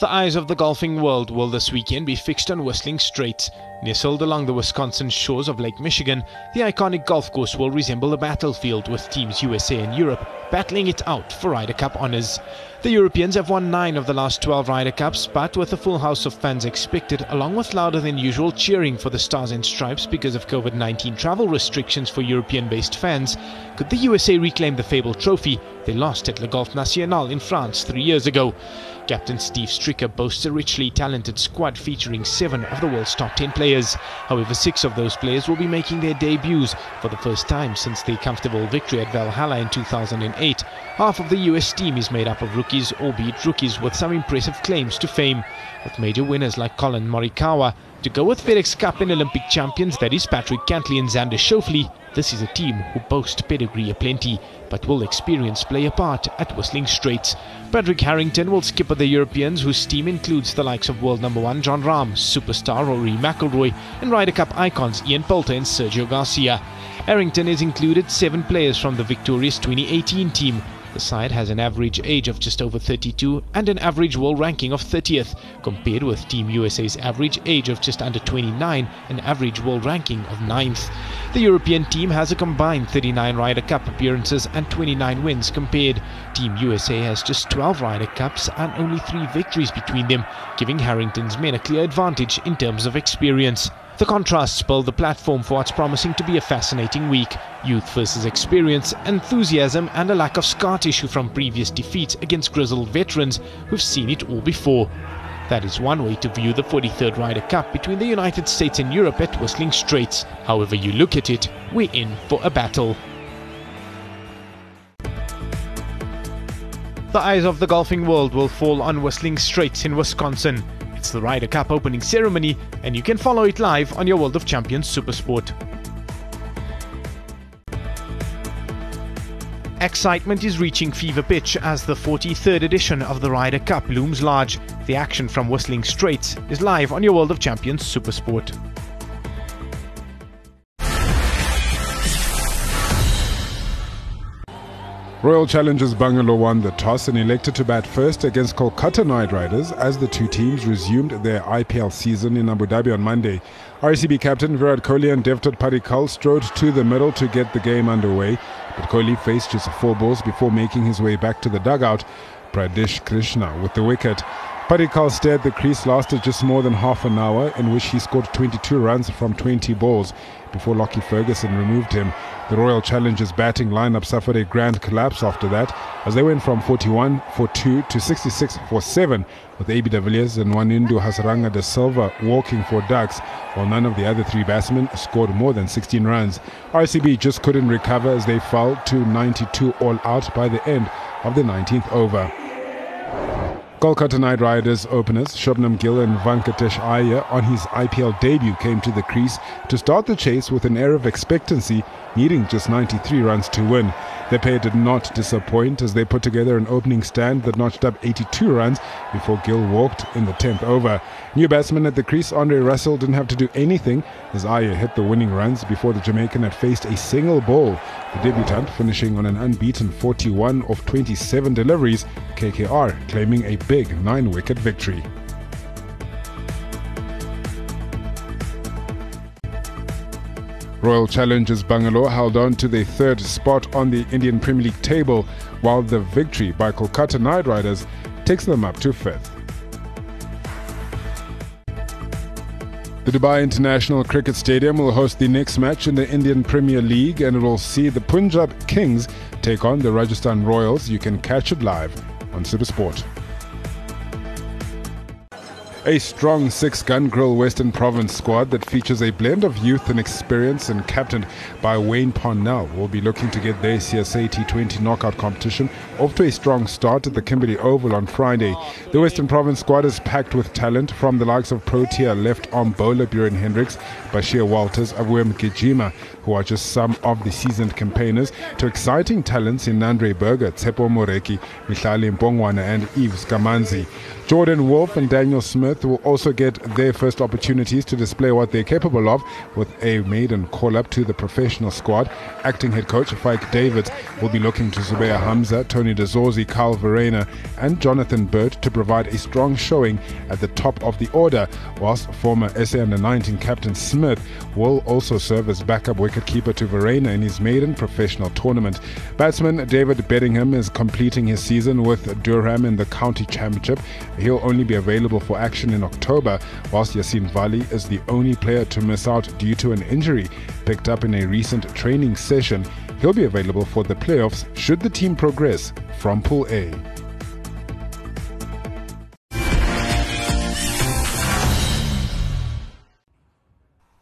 The eyes of the golfing world will this weekend be fixed on Whistling Straits. Nestled along the Wisconsin shores of Lake Michigan, the iconic golf course will resemble a battlefield with teams USA and Europe battling it out for Ryder Cup honours. The Europeans have won nine of the last 12 Ryder Cups, but with a full house of fans expected, along with louder than usual cheering for the Stars and Stripes because of COVID 19 travel restrictions for European based fans, could the USA reclaim the fabled trophy they lost at Le Golf National in France three years ago? Captain Steve Stricker boasts a richly talented squad featuring seven of the world's top 10 players. However, six of those players will be making their debuts for the first time since the comfortable victory at Valhalla in 2008. Half of the US team is made up of rookies, albeit rookies with some impressive claims to fame, with major winners like Collin Morikawa. To go with FedEx Cup and Olympic champions, that is Patrick Cantlay and Xander Schauffele, this is a team who boast pedigree aplenty, but will experience play a part at Whistling Straits. Padraig Harrington will skipper the Europeans, whose team includes the likes of world number one Jon Rahm, superstar Rory McIlroy, and Ryder Cup icons Ian Poulter and Sergio Garcia. Harrington has included seven players from the victorious 2018 team, the side has an average age of just over 32 and an average world ranking of 30th, compared with Team USA's average age of just under 29 and average world ranking of 9th. The European team has a combined 39 Ryder Cup appearances and 29 wins compared. Team USA has just 12 Ryder Cups and only 3 victories between them, giving Harrington's men a clear advantage in terms of experience. The contrasts build the platform for what's promising to be a fascinating week. Youth versus experience, enthusiasm, and a lack of scar tissue from previous defeats against grizzled veterans who've seen it all before. That is one way to view the 43rd Ryder Cup between the United States and Europe at Whistling Straits. However you look at it, we're in for a battle. The eyes of the golfing world will fall on Whistling Straits in Wisconsin. It's the Ryder Cup opening ceremony, and you can follow it live on your World of Champions Supersport. Excitement is reaching fever pitch as the 43rd edition of the Ryder Cup looms large. The action from Whistling Straits is live on your World of Champions Supersport. Royal Challengers Bangalore won the toss and elected to bat first against Kolkata Knight Riders as the two teams resumed their IPL season in Abu Dhabi on Monday. RCB captain Virat Kohli and Devdutt Padikkal strode to the middle to get the game underway, but Kohli faced just four balls before making his way back to the dugout. Prasidh Krishna with the wicket. Padikkal stared the crease lasted just more than half an hour in which he scored 22 runs from 20 balls before Lockie Ferguson removed him. The Royal Challengers batting lineup suffered a grand collapse after that as they went from 41 for 2 to 66 for 7 with AB de Villiers and Wanindu Hasaranga de Silva walking for ducks while none of the other three batsmen scored more than 16 runs. RCB just couldn't recover as they fell to 92 all out by the end of the 19th over. Kolkata Knight Riders openers Shubman Gill and Venkatesh Iyer on his IPL debut came to the crease to start the chase with an air of expectancy, needing just 93 runs to win. Pair did not disappoint as they put together an opening stand that notched up 82 runs before Gill walked in the 10th over. New batsman at the crease, Andre Russell, didn't have to do anything as Iyer hit the winning runs before the Jamaican had faced a single ball. The debutant finishing on an unbeaten 41 of 27 deliveries, KKR claiming a big 9 wicket victory. Royal Challengers Bangalore held on to their third spot on the Indian Premier League table, while the victory by Kolkata Knight Riders takes them up to fifth. The Dubai International Cricket Stadium will host the next match in the Indian Premier League and it will see the Punjab Kings take on the Rajasthan Royals. You can catch it live on Supersport. A strong six gun grill Western Province squad that features a blend of youth and experience and captained by Wayne Parnell will be looking to get their CSA T20 knockout competition off to a strong start at the Kimberley Oval on Friday. The Western Province squad is packed with talent from the likes of Protea left arm bowler Beuran Hendricks, Bashir Walters, Aviwe Mgijima, who are just some of the seasoned campaigners, to exciting talents in Nandre Burger, Tshepo Moreki, Mihlali Mpongwana and Yves Kamanzi. Jordan Wolf and Daniel Smith Will also get their first opportunities to display what they're capable of with a maiden call up to the professional squad. Acting head coach Faiek Davids will be looking to Zubayr Hamza, Tony De Zorzi, Kyle Verreynne, and Jonathan Bird to provide a strong showing at the top of the order, whilst former SA Under 19 captain Smith will also serve as backup wicketkeeper to Verreynne in his maiden professional tournament. Batsman David Bedingham is completing his season with Durham in the county championship. He'll only be available for action in October, whilst Yaseen Vallie is the only player to miss out due to an injury picked up in a recent training session. He'll be available for the playoffs should the team progress from Pool A.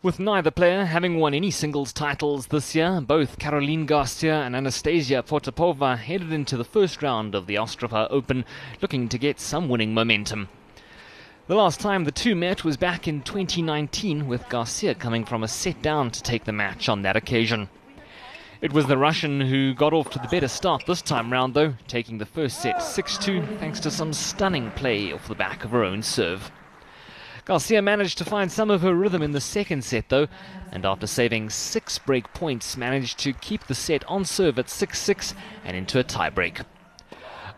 With neither player having won any singles titles this year, both Caroline Garcia and Anastasia Potapova headed into the first round of the Ostrava Open looking to get some winning momentum. The last time the two met was back in 2019, with Garcia coming from a set down to take the match on that occasion. It was the Russian who got off to the better start this time round, though, taking the first set 6 2 thanks to some stunning play off the back of her own serve. Garcia managed to find some of her rhythm in the second set, though, and after saving six break points, managed to keep the set on serve at 6 6 and into a tiebreak.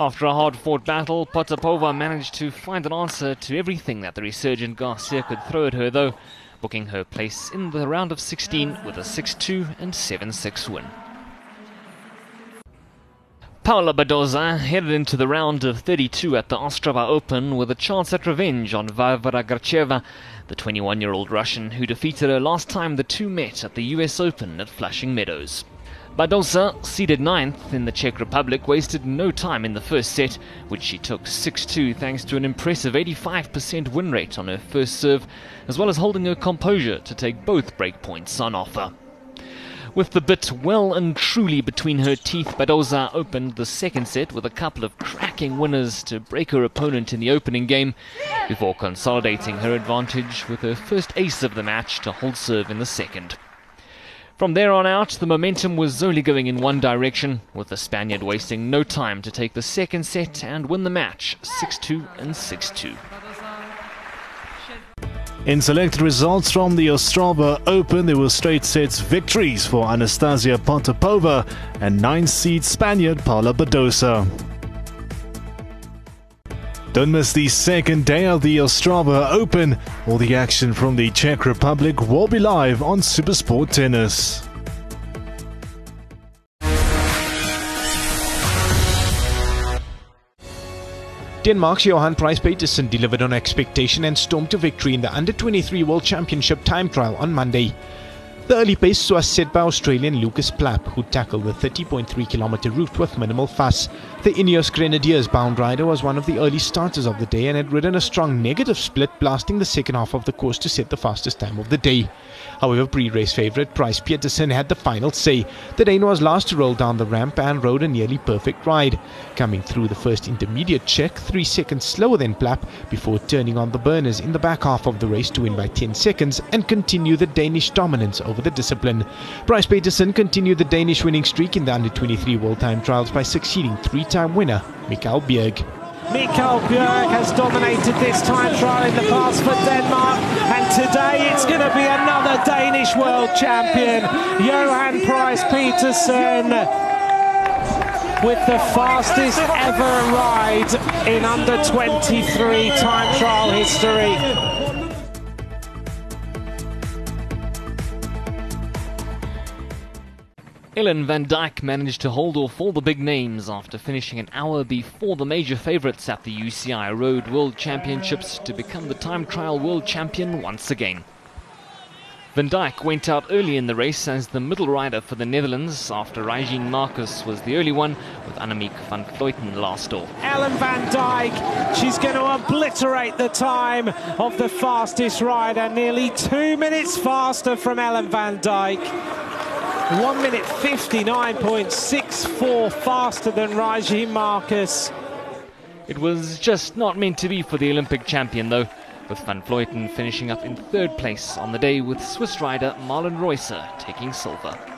After a hard fought battle, Potapova managed to find an answer to everything that the resurgent Garcia could throw at her, though, booking her place in the round of 16 with a 6 2 and 7 6 win. Paula Badosa headed into the round of 32 at the Ostrava Open with a chance at revenge on Varvara Gracheva, the 21 year old Russian who defeated her last time the two met at the US Open at Flushing Meadows. Badosa, seeded ninth in the Czech Republic, wasted no time in the first set, which she took 6 2 thanks to an impressive 85% win rate on her first serve, as well as holding her composure to take both break points on offer. With the bit well and truly between her teeth, Badosa opened the second set with a couple of cracking winners to break her opponent in the opening game, before consolidating her advantage with her first ace of the match to hold serve in the second. From there on out, the momentum was only going in one direction, with the Spaniard wasting no time to take the second set and win the match 6 2 and 6 2. In selected results from the Ostrava Open, there were straight sets victories for Anastasia Potapova and nine-seed Spaniard Paula Badosa. Don't miss the second day of the Ostrava Open. All the action from the Czech Republic will be live on Supersport Tennis. Denmark's Johan Price-Pejtersen delivered on expectation and stormed to victory in the Under 23 World Championship time trial on Monday. The early pace was set by Australian Lucas Plapp, who tackled the 30.3 kilometre route with minimal fuss. The Ineos Grenadiers bound rider was one of the early starters of the day and had ridden a strong negative split, blasting the second half of the course to set the fastest time of the day. However, pre-race favourite Price-Pejtersen had the final say. The Dane was last to roll down the ramp and rode a nearly perfect ride, coming through the first intermediate check three seconds slower than Plapp before turning on the burners in the back half of the race to win by 10 seconds and continue the Danish dominance over the discipline. Price-Pejtersen continued the Danish winning streak in the under 23 World Time Trials by succeeding three-time winner Mikael Bjerg. Mikael Bjerg has dominated this time trial in the past for Denmark, and today it's going to be another Danish world champion, Johan Price-Pejtersen, with the fastest ever ride in under 23 time trial history. Ellen van Dijk managed to hold off all the big names after finishing an hour before the major favourites at the UCI Road World Championships to become the time trial world champion once again. Van Dijk went out early in the race as the middle rider for the Netherlands after Riejanne Markus was the early one with Annemiek van Vleuten last off. Ellen van Dijk, she's going to obliterate the time of the fastest rider, nearly two minutes faster from Ellen van Dijk. 1 minute 59.64 faster than Riejanne Markus. It was just not meant to be for the Olympic champion, though, with Van Vleuten finishing up in third place on the day with Swiss rider Marlen Reusser taking silver.